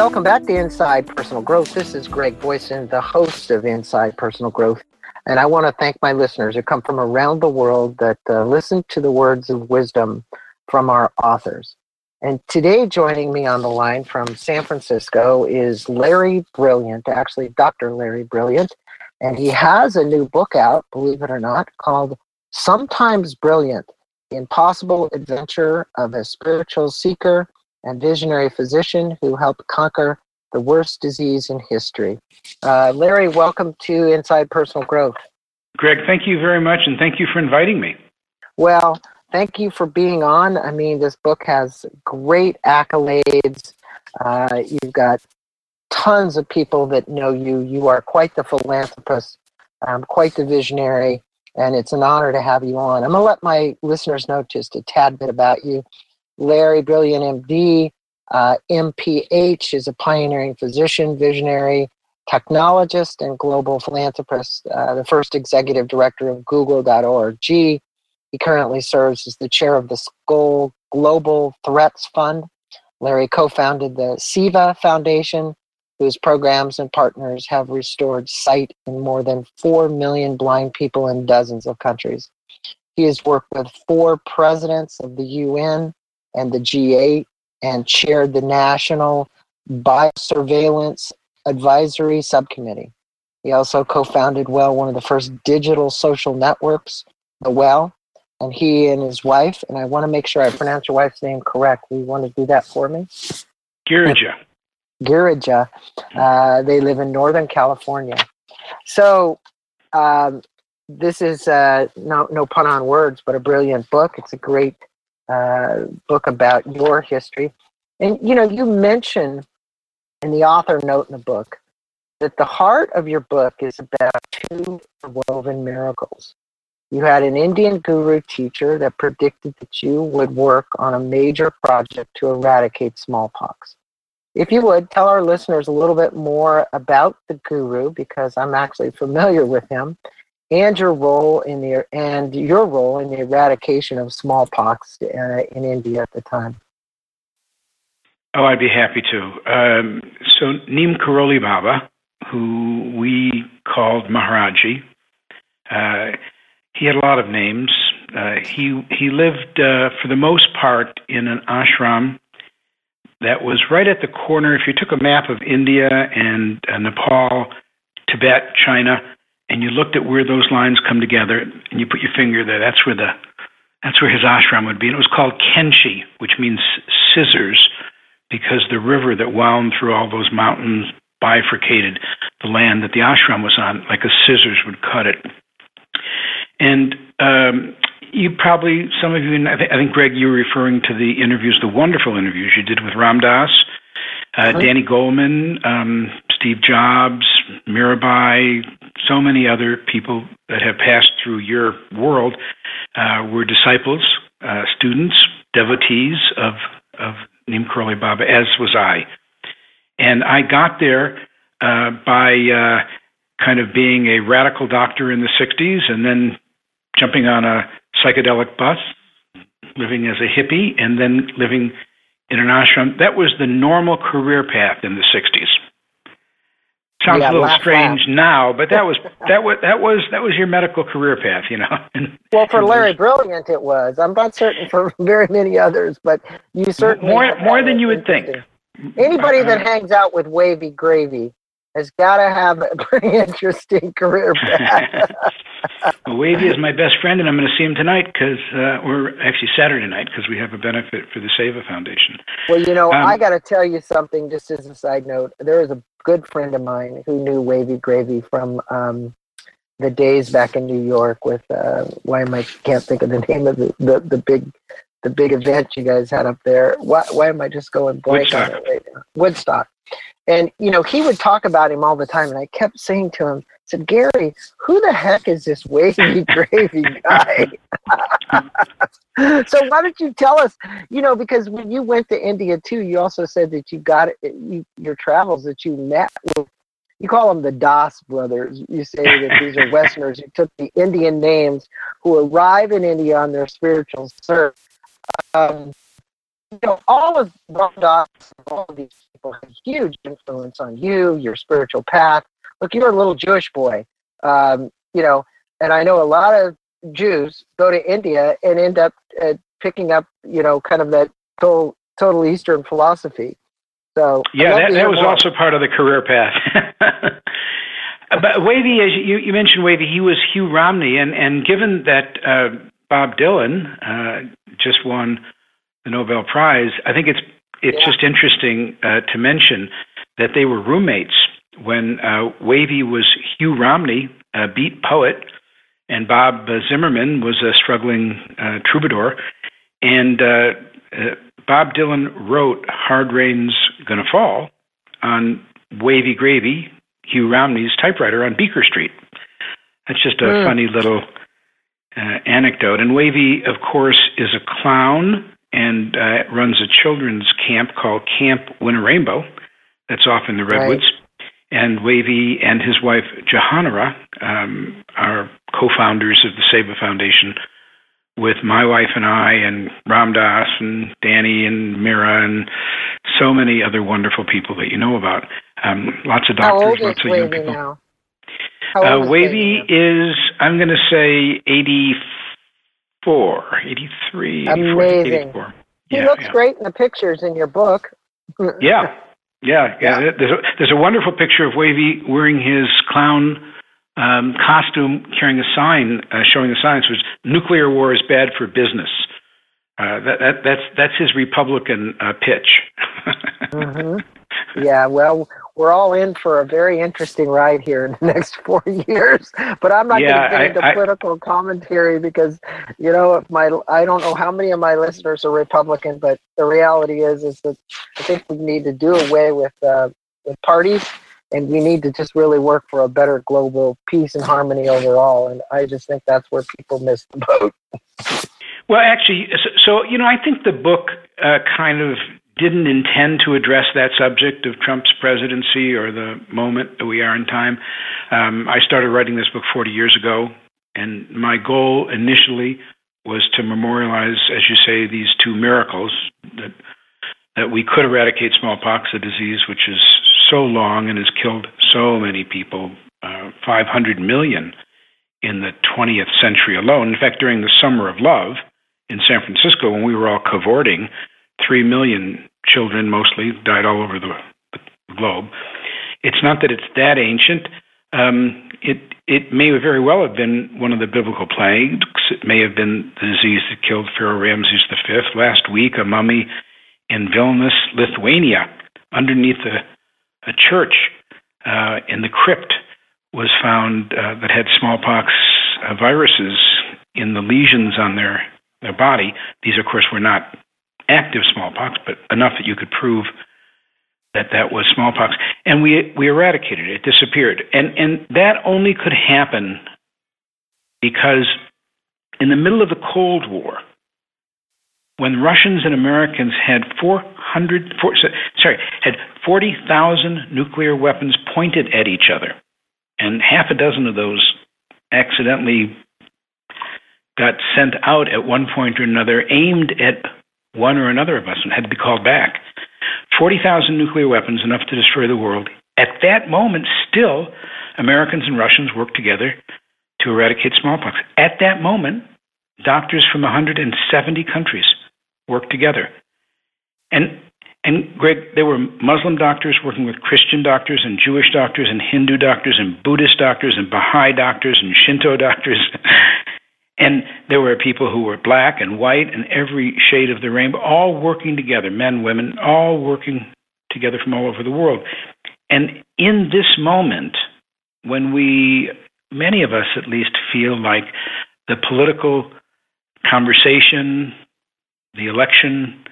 Welcome back to Inside Personal Growth. This is Greg Voisen, the host of Inside Personal Growth. And I want to thank my listeners who come from around the world that uh, listen to the words of wisdom from our authors. And today, joining me on the line from San Francisco is Larry Brilliant, actually, Dr. Larry Brilliant. And he has a new book out, believe it or not, called Sometimes Brilliant The Impossible Adventure of a Spiritual Seeker and Visionary Physician Who Helped Conquer the Worst Disease in History. Uh, Larry, welcome to Inside Personal Growth. Greg, thank you very much, and thank you for inviting me. Well, thank you for being on. I mean, this book has great accolades. Uh, you've got tons of people that know you. You are quite the philanthropist, um, quite the visionary, and it's an honor to have you on. I'm going to let my listeners know just a tad bit about you. Larry Brilliant, MD, uh, MPH, is a pioneering physician, visionary, technologist, and global philanthropist, uh, the first executive director of Google.org. He currently serves as the chair of the Skoll Global Threats Fund. Larry co founded the Seva Foundation, whose programs and partners have restored sight in more than 4 million blind people in dozens of countries. He has worked with four presidents of the UN and the G8 and chaired the National Biosurveillance Advisory Subcommittee. He also co founded Well, one of the first digital social networks, The Well, and he and his wife, and I want to make sure I pronounce your wife's name correct. You want to do that for me? Girija. Girija. Uh, they live in Northern California. So um, this is uh, no no pun on words, but a brilliant book. It's a great uh, book about your history, and you know you mention in the author note in the book that the heart of your book is about two woven miracles. You had an Indian guru teacher that predicted that you would work on a major project to eradicate smallpox. If you would tell our listeners a little bit more about the guru, because I'm actually familiar with him, and your role in the and your role in the eradication of smallpox uh, in India at the time. Oh, I'd be happy to. Um, so Neem Karoli Baba, who we called Maharaji, uh, he had a lot of names. Uh, he he lived uh, for the most part in an ashram that was right at the corner. If you took a map of India and uh, Nepal, Tibet, China, and you looked at where those lines come together, and you put your finger there, that's where the that's where his ashram would be. And it was called Kainchi, which means scissors, because the river that wound through all those mountains bifurcated the land that the ashram was on, like a scissors would cut it. And um, you probably, some of you, I, th- I, think, Greg, you were referring to the interviews, the wonderful interviews you did with Ram Dass, uh, Danny Goleman, um, Steve Jobs, Mirabai, so many other people that have passed through your world uh, were disciples, uh, students, devotees of, of Neem Karoli Baba, as was I. And I got there uh, by uh, kind of being a radical doctor in the 60s and then jumping on a psychedelic bus, living as a hippie, and then living in an ashram. That was the normal career path in the 60s. Sounds yeah, a little laugh, strange laugh. now, but that was that was that was that was your medical career path, you know. well, for Larry Brilliant, it was. I'm not certain for very many others, but you certainly more more than you would think. Anybody that hangs out with Wavy Gravy has got to have a pretty interesting career path. Wavy is my best friend, and I'm going to see him tonight because uh, we're actually Saturday night because we have a benefit for the Seva Foundation. Well, you know, um, I got to tell you something just as a side note. There is a good friend of mine who knew Wavy Gravy from um, the days back in New York with uh, why am I can't think of the name of the, the, the big the big event you guys had up there. Why, why am I just going blank Woodstock. on it right now? Woodstock. And you know, he would talk about him all the time, and I kept saying to him, "said Gary, who the heck is this wavy gravy guy?" so why don't you tell us? You know, because when you went to India too, you also said that you got it, you, your travels that you met with. You call them the Das brothers. You say that these are Westerners who took the Indian names who arrive in India on their spiritual search. Um, you know, all of Ram Dass, all of these people had huge influence on you, your spiritual path. Look, you're a little Jewish boy, um, you know, and I know a lot of Jews go to India and end up uh, picking up, you know, kind of that total, total Eastern philosophy. So yeah, that, that was more. also part of the career path. but Wavy, as you, you mentioned, Wavy, he was Hugh Romney, and and given that uh, Bob Dylan uh, just won the Nobel Prize, I think it's it's yeah. just interesting uh, to mention that they were roommates when uh, Wavy was Hugh Romney, a beat poet, and Bob Zimmerman was a struggling uh, troubadour, and uh, uh, Bob Dylan wrote "Hard Rain's Gonna Fall" on Wavy Gravy, Hugh Romney's typewriter on Bleecker Street. That's just a mm. funny little uh, anecdote. And Wavy, of course, is a clown and uh, runs a children's camp called Camp Winnarainbow. That's off in the Redwoods. Right. And Wavy and his wife Jahanara um, are co-founders of the Seva Foundation with my wife and I and Ram Dass and Danny and Mira and so many other wonderful people that you know about. Um, lots of doctors, lots of young people. Now? Uh, Wavy is, I'm going to say 84, 83, Amazing. 84. He yeah, looks yeah. great in the pictures in your book. yeah, yeah, yeah. yeah. There's, a, there's a wonderful picture of Wavy wearing his clown um, costume, carrying a sign uh, showing the signs which "Nuclear war is bad for business." Uh, that, that, that's that's his Republican uh, pitch. mm-hmm. Yeah, well, we're all in for a very interesting ride here in the next four years. But I'm not yeah, going to get into I, political commentary because, you know, my I don't know how many of my listeners are Republican, but the reality is is that I think we need to do away with uh, with parties, and we need to just really work for a better global peace and harmony overall. And I just think that's where people miss the boat. Well, actually, so, so you know, I think the book uh, kind of didn't intend to address that subject of Trump's presidency or the moment that we are in time. Um, I started writing this book 40 years ago, and my goal initially was to memorialize, as you say, these two miracles that that we could eradicate smallpox, a disease which is so long and has killed so many people, uh, 500 million in the 20th century alone. In fact, during the Summer of Love in San Francisco, when we were all cavorting, three million children mostly died all over the, the globe. It's not that it's that ancient. Um, it it may very well have been one of the biblical plagues. It may have been the disease that killed Pharaoh Ramses V. Last week, a mummy in Vilnius, Lithuania, underneath a, a church uh, in the crypt, was found uh, that had smallpox uh, viruses in the lesions on their their body. These, of course, were not active smallpox, but enough that you could prove that that was smallpox. And we we eradicated it; it disappeared. And and that only could happen because in the middle of the Cold War, when Russians and Americans had 400, four, sorry, had 40,000 nuclear weapons pointed at each other, and half a dozen of those accidentally got sent out at one point or another, aimed at one or another of us and had to be called back. 40,000 nuclear weapons, enough to destroy the world. At that moment, still, Americans and Russians worked together to eradicate smallpox. At that moment, doctors from 170 countries worked together. And and Greg, there were Muslim doctors working with Christian doctors and Jewish doctors and Hindu doctors and Buddhist doctors and Baha'i doctors and Shinto doctors And there were people who were black and white and every shade of the rainbow, all working together, men, women, all working together from all over the world. And in this moment, when we, many of us at least, feel like the political conversation, the election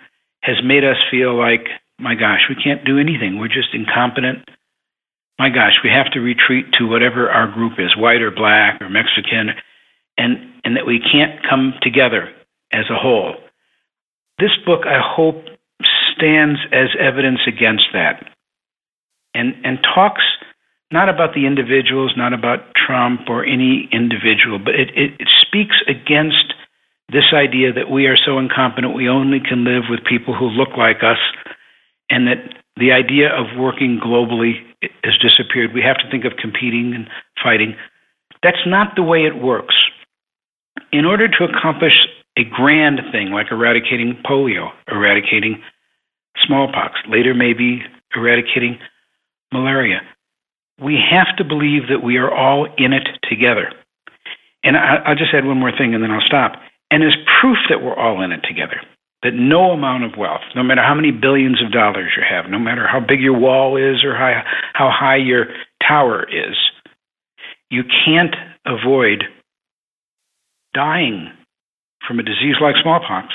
has made us feel like, my gosh, we can't do anything. We're just incompetent. My gosh, we have to retreat to whatever our group is, white or black or Mexican and, and that we can't come together as a whole. This book, I hope, stands as evidence against that and, and talks not about the individuals, not about Trump or any individual, but it, it, it speaks against this idea that we are so incompetent we only can live with people who look like us, and that the idea of working globally has disappeared. We have to think of competing and fighting. That's not the way it works. In order to accomplish a grand thing like eradicating polio, eradicating smallpox, later maybe eradicating malaria, we have to believe that we are all in it together. And I, will just add one more thing and then I'll stop. And as proof that we're all in it together, that no amount of wealth, no matter how many billions of dollars you have, no matter how big your wall is or how, how high your tower is, you can't avoid dying from a disease like smallpox,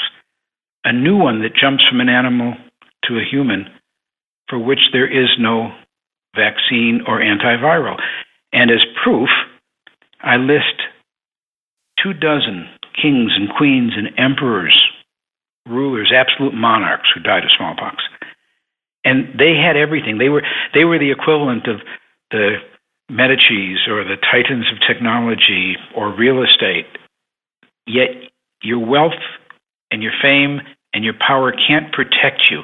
a new one that jumps from an animal to a human for which there is no vaccine or antiviral. And as proof, I list two dozen kings and queens and emperors, rulers, absolute monarchs who died of smallpox. And they had everything. They were they were the equivalent of the Medicis or the titans of technology or real estate. Yet your wealth and your fame and your power can't protect you.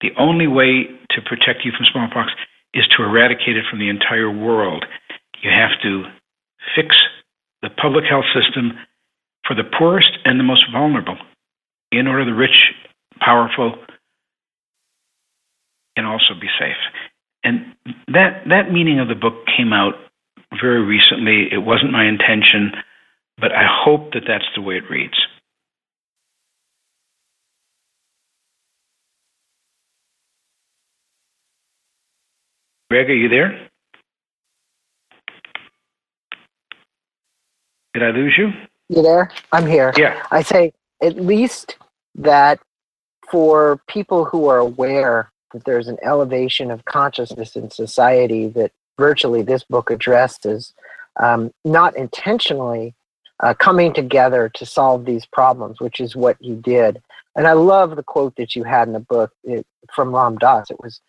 The only way to protect you from smallpox is to eradicate it from the entire world. You have to fix the public health system for the poorest and the most vulnerable in order the rich, powerful can also be safe. And that that meaning of the book came out very recently. It wasn't my intention, but I hope that that's the way it reads. Greg, are you there? Did I lose you? You there? I'm here. Yeah. I say at least that for people who are aware that there's an elevation of consciousness in society that virtually this book addresses, um, not intentionally uh, coming together to solve these problems, which is what you did. And I love the quote that you had in the book it, from Ram Dass. It was,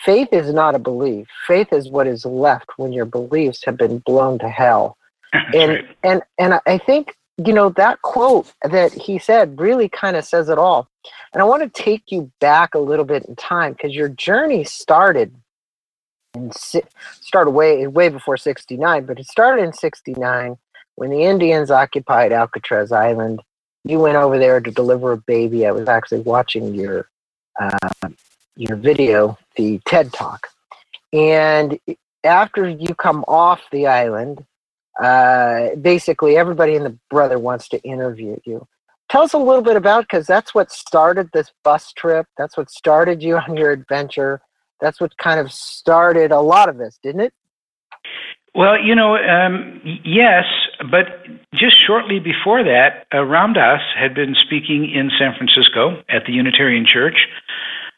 "Faith is not a belief. Faith is what is left when your beliefs have been blown to hell." and right. and and I think you know that quote that he said really kind of says it all. And I want to take you back a little bit in time because your journey started and started way way before 69 but it started in 69 when the indians occupied alcatraz island you went over there to deliver a baby i was actually watching your uh, your video the ted talk and after you come off the island uh, basically everybody in the brother wants to interview you. Tell us a little bit about because that's what started this bus trip. That's what started you on your adventure. That's what kind of started a lot of this, didn't it? Well, you know, um, yes, but just shortly before that, uh, had been speaking in San Francisco at the Unitarian Church,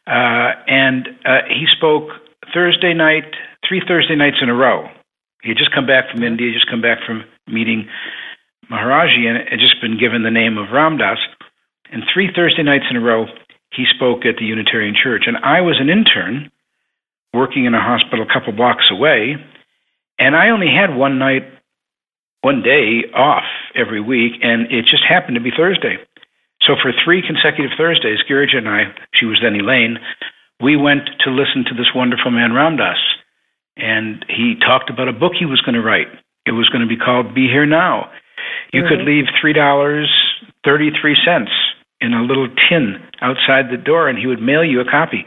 uh, and uh, he spoke Thursday night, three Thursday nights in a row. He had just come back from India, just come back from meeting Maharaji, and had just been given the name of Ram Dass. And three Thursday nights in a row, he spoke at the Unitarian Church. And I was an intern working in a hospital a couple blocks away, and I only had one night, one day off every week, and it just happened to be Thursday. So for three consecutive Thursdays, Girija and I, she was then Elaine, we went to listen to this wonderful man Ram Dass. And he talked about a book he was going to write. It was going to be called Be Here Now. You mm-hmm. could leave three dollars thirty three cents in a little tin outside the door, and he would mail you a copy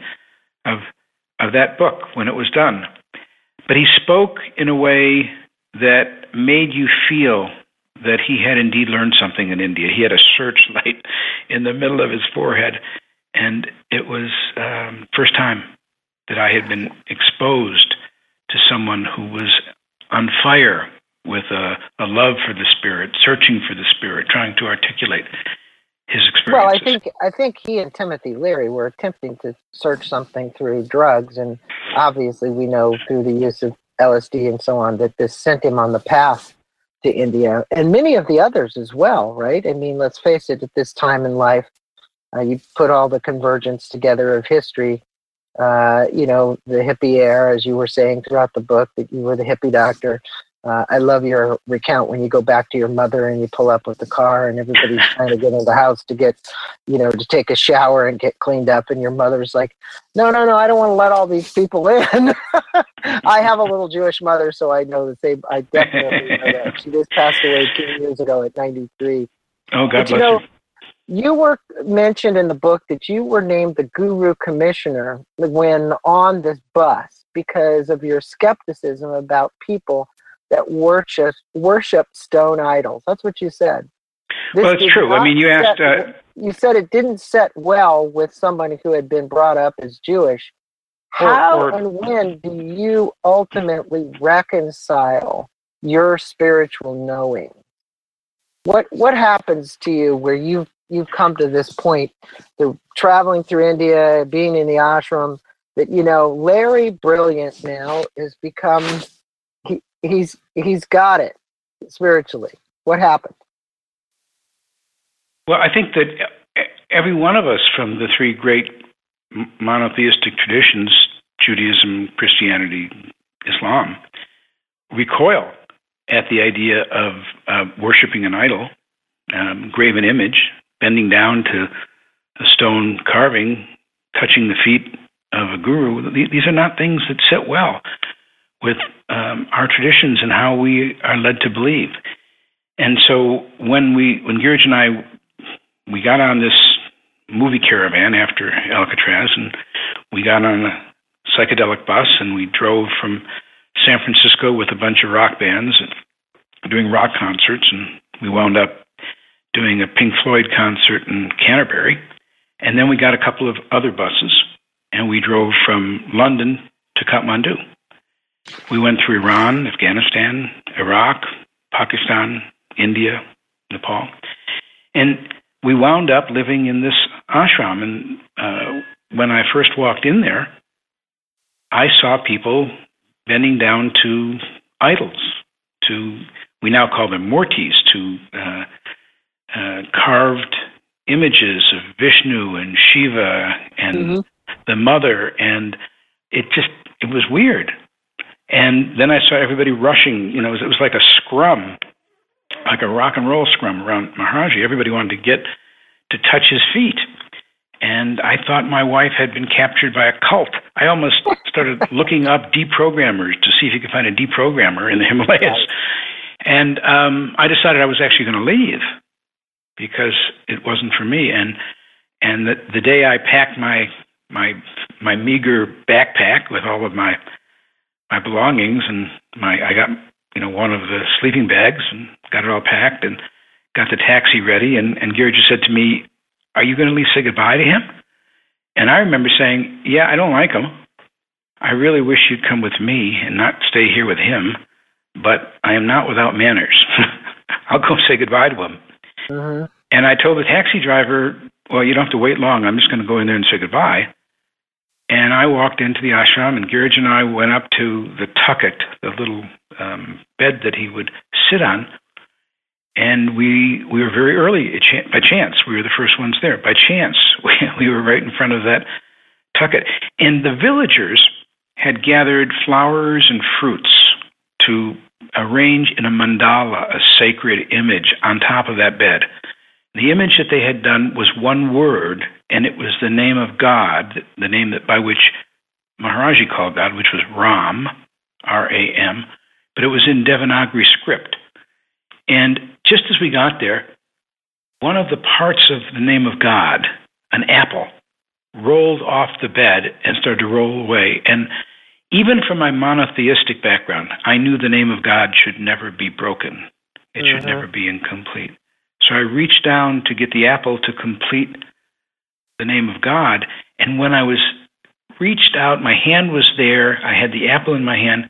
of of that book when it was done. But he spoke in a way that made you feel that he had indeed learned something in India. He had a searchlight in the middle of his forehead, and it was um, first time that I had been exposed to someone who was on fire with a, a love for the spirit, searching for the spirit, trying to articulate. Well, I think I think he and Timothy Leary were attempting to search something through drugs, and obviously we know through the use of LSD and so on that this sent him on the path to India, and many of the others as well. Right? I mean, let's face it. At this time in life, uh, you put all the convergence together of history uh, you know, the hippie era, as you were saying throughout the book, that you were the hippie doctor. Uh, I love your recount when you go back to your mother and you pull up with the car and everybody's trying to get in the house to get, you know, to take a shower and get cleaned up. And your mother's like, no, no, no, I don't want to let all these people in. I have a little Jewish mother, so I know the same. I definitely know that. She just passed away two years ago at 93. Oh, God But bless you know, you. you were mentioned in the book that you were named the guru commissioner when on this bus because of your skepticism about people that worship worship stone idols. That's what you said. This Well, it's true. I mean, you asked. set- Uh, you said it didn't set well with somebody who had been brought up as Jewish. How or- and when do you ultimately reconcile your spiritual knowing? What what happens to you where you've you've come to this point, the traveling through India, being in the ashram, that you know Larry Brilliant now has become he's he's got it spiritually. What happened? Well, I think that every one of us from the three great monotheistic traditions Judaism, Christianity, Islam recoil at the idea of uh, worshiping an idol, um, graven image, bending down to a stone carving, touching the feet of a guru. These are not things that sit well with um, our traditions and how we are led to believe. And so when we, when Girij and I we got on this movie caravan after Alcatraz, and we got on a psychedelic bus, and we drove from San Francisco with a bunch of rock bands and doing rock concerts, and we wound up doing a Pink Floyd concert in Canterbury, and then we got a couple of other buses, and we drove from London to Kathmandu. We went through Iran, Afghanistan, Iraq, Pakistan, India, Nepal, and we wound up living in this ashram. And uh, when I first walked in there, I saw people bending down to idols, to we now call them murtis, to uh, uh, carved images of Vishnu and Shiva and Mhm. the mother, and it just it was weird. And then I saw everybody rushing. You know, it was, it was like a scrum, like a rock and roll scrum around Maharaji. Everybody wanted to get to touch his feet. And I thought my wife had been captured by a cult. I almost started looking up deprogrammers to see if you could find a deprogrammer in the Himalayas. And um, I decided I was actually going to leave because it wasn't for me. And and the, the day I packed my my my meager backpack with all of my my belongings and my I got you know one of the sleeping bags and got it all packed and got the taxi ready and and Gary just said to me, "Are you going to at least say goodbye to him?" And I remember saying, "Yeah, I don't like him. I really wish you'd come with me and not stay here with him, but I am not without manners. I'll go say goodbye to him." Mhm. And I told the taxi driver, well, you don't have to wait long. I'm just going to go in there and say goodbye. And I walked into the ashram, and Girij and I went up to the tucket, the little um, bed that he would sit on. And we we were very early by chance. We were the first ones there. By chance, we, we were right in front of that tucket. And the villagers had gathered flowers and fruits to arrange in a mandala, a sacred image, on top of that bed. The image that they had done was one word, and it was the name of God, the name that by which Maharaji called God, which was Ram, R A M, but it was in Devanagari script. And just as we got there, one of the parts of the name of God, an apple, rolled off the bed and started to roll away. And even from my monotheistic background, I knew the name of God should never be broken. It should Mhm. never be incomplete. So I reached down to get the apple to complete the name of God. And when I was reached out, my hand was there. I had the apple in my hand.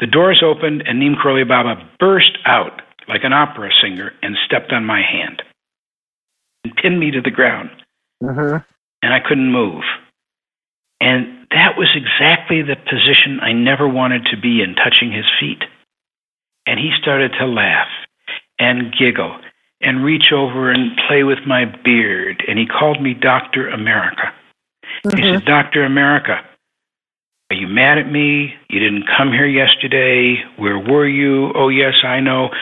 The doors opened, and Neem Karoli Baba burst out like an opera singer and stepped on my hand and pinned me to the ground Mhm. and I couldn't move. And that was exactly the position I never wanted to be in, touching his feet. And he started to laugh and giggle and reach over and play with my beard. And he called me Dr. America. He Mhm. said, Dr. America, Are you mad at me? You didn't come here yesterday. Where were you? Oh, yes, I know.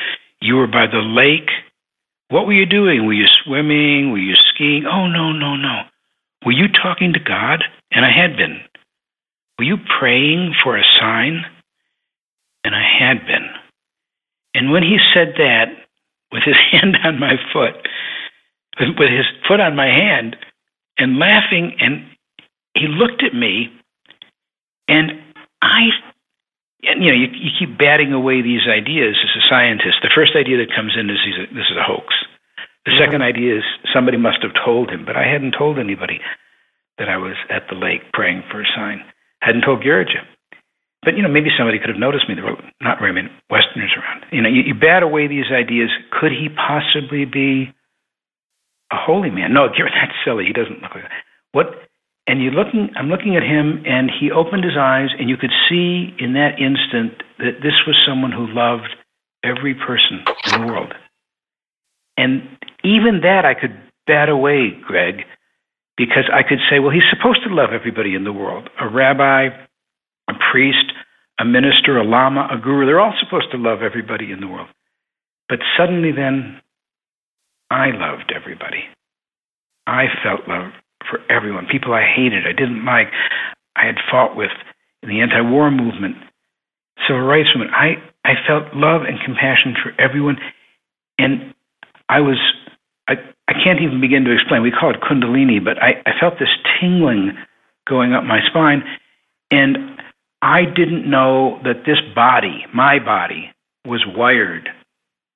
You were by the lake. What were you doing? Were you swimming? Were you skiing? Oh, no, no, no. Were you talking to God? And I had been. Were you praying for a sign? And I had been. And when he said that, with his hand on my foot, with his foot on my hand, and laughing, and he looked at me, and I, and, you know, you, you keep batting away these ideas as a scientist. The first idea that comes in is a, this is a hoax. The mm-hmm. second idea is somebody must have told him, but I hadn't told anybody that I was at the lake praying for a sign. I hadn't told Girija. But you know, maybe somebody could have noticed me. There were not very many Westerners around. You know, you, you bat away these ideas. Could he possibly be a holy man? No, you're that's silly. He doesn't look like that. What? And you're looking. I'm looking at him, and he opened his eyes, and you could see in that instant that this was someone who loved every person in the world. And even that I could bat away, Greg, because I could say, well, he's supposed to love everybody in the world. A rabbi, a priest, a minister, a lama, a guru, they're all supposed to love everybody in the world. But suddenly then, I loved everybody. I felt love for everyone. People I hated, I didn't like, I had fought with in the anti war movement, civil rights movement. I, I felt love and compassion for everyone. And I was, I, I can't even begin to explain. We call it Kundalini, but I, I felt this tingling going up my spine. And I didn't know that this body, my body, was wired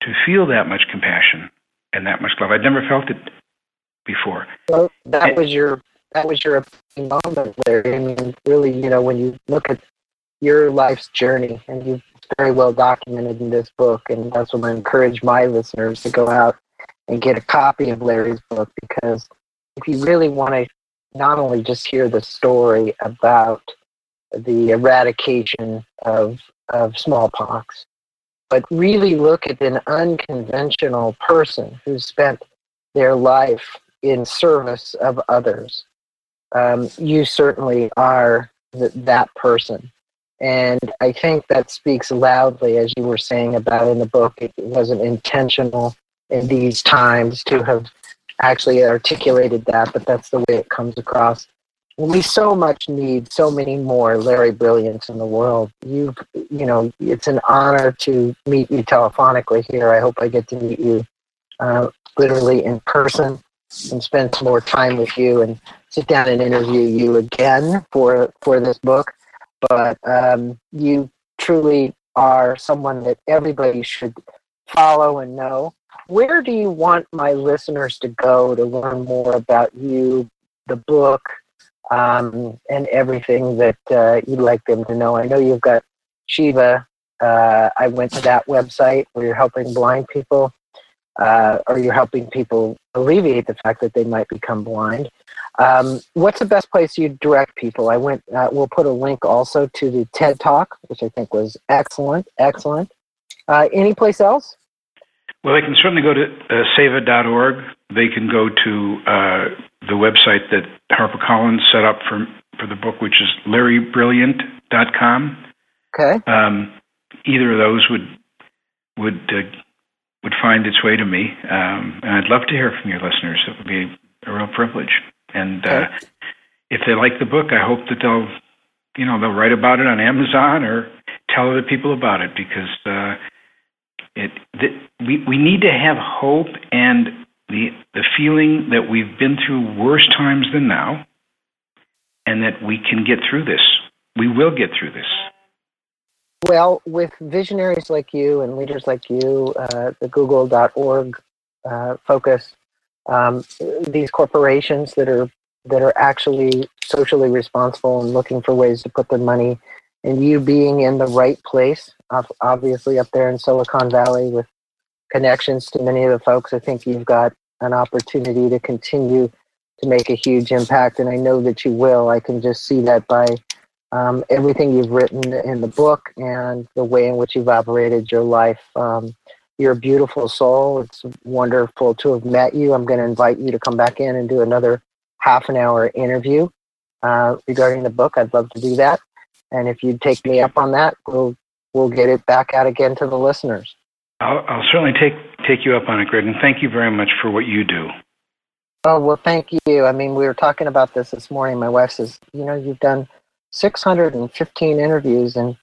to feel that much compassion and that much love. I'd never felt it before. Well, that and, was your that was your moment, Larry. I mean, really, you know, when you look at your life's journey, and you've very well documented in this book, and that's what I encourage my listeners to go out and get a copy of Larry's book because if you really want to not only just hear the story about the eradication of, of smallpox, but really look at an unconventional person who spent their life in service of others. Um, you certainly are th- that person. And I think that speaks loudly, as you were saying about in the book, it wasn't intentional in these times to have actually articulated that, but that's the way it comes across we so much need so many more Larry Brilliants in the world. You've, you know, it's an honor to meet you telephonically here. I hope I get to meet you uh, literally in person and spend some more time with you and sit down and interview you again for for this book. But um, you truly are someone that everybody should follow and know. Where do you want my listeners to go to learn more about you, the book, um, and everything that uh, you'd like them to know. I know you've got Seva. Uh, I went to that website where you're helping blind people, uh, or you're helping people alleviate the fact that they might become blind. Um, what's the best place you direct people? I went. Uh, we'll put a link also to the TED Talk, which I think was excellent. Excellent. Uh, any place else? Well, they can certainly go to uh. They can go to uh, the website that HarperCollins set up for for the book, which is larrybrilliant.com. Okay. Um, either of those would would uh, would find its way to me, um, and I'd love to hear from your listeners. It would be a real privilege. And uh, okay. if they like the book, I hope that they'll you know they'll write about it on Amazon or tell other people about it because uh, it the, we we need to have hope and the, the feeling that we've been through worse times than now and that we can get through this. We will get through this. Well, with visionaries like you and leaders like you, uh, the google.org uh, focus, um, these corporations that are that are actually socially responsible and looking for ways to put their money, and you being in the right place, obviously up there in Silicon Valley with connections to many of the folks, I think you've got an opportunity to continue to make a huge impact. And I know that you will. I can just see that by um, everything you've written in the book and the way in which you've operated your life. Um, you're a beautiful soul. It's wonderful to have met you. I'm going to invite you to come back in and do another half an hour interview uh, regarding the book. I'd love to do that. And if you'd take me up on that, we'll we'll get it back out again to the listeners. I'll, I'll certainly take take you up on it, Greg, and thank you very much for what you do. Oh well, thank you. I mean, we were talking about this this morning. My wife says, you know, you've done 615 interviews, and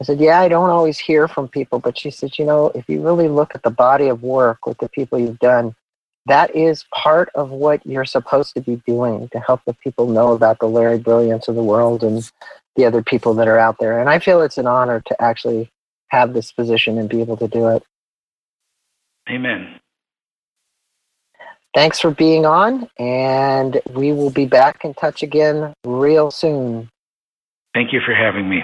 I said, yeah, I don't always hear from people, but she said, you know, if you really look at the body of work with the people you've done, that is part of what you're supposed to be doing to help the people know about the Larry Brilliance of the world and the other people that are out there. And I feel it's an honor to actually have this position and be able to do it. Amen. Thanks for being on, and we will be back in touch again real soon. Thank you for having me.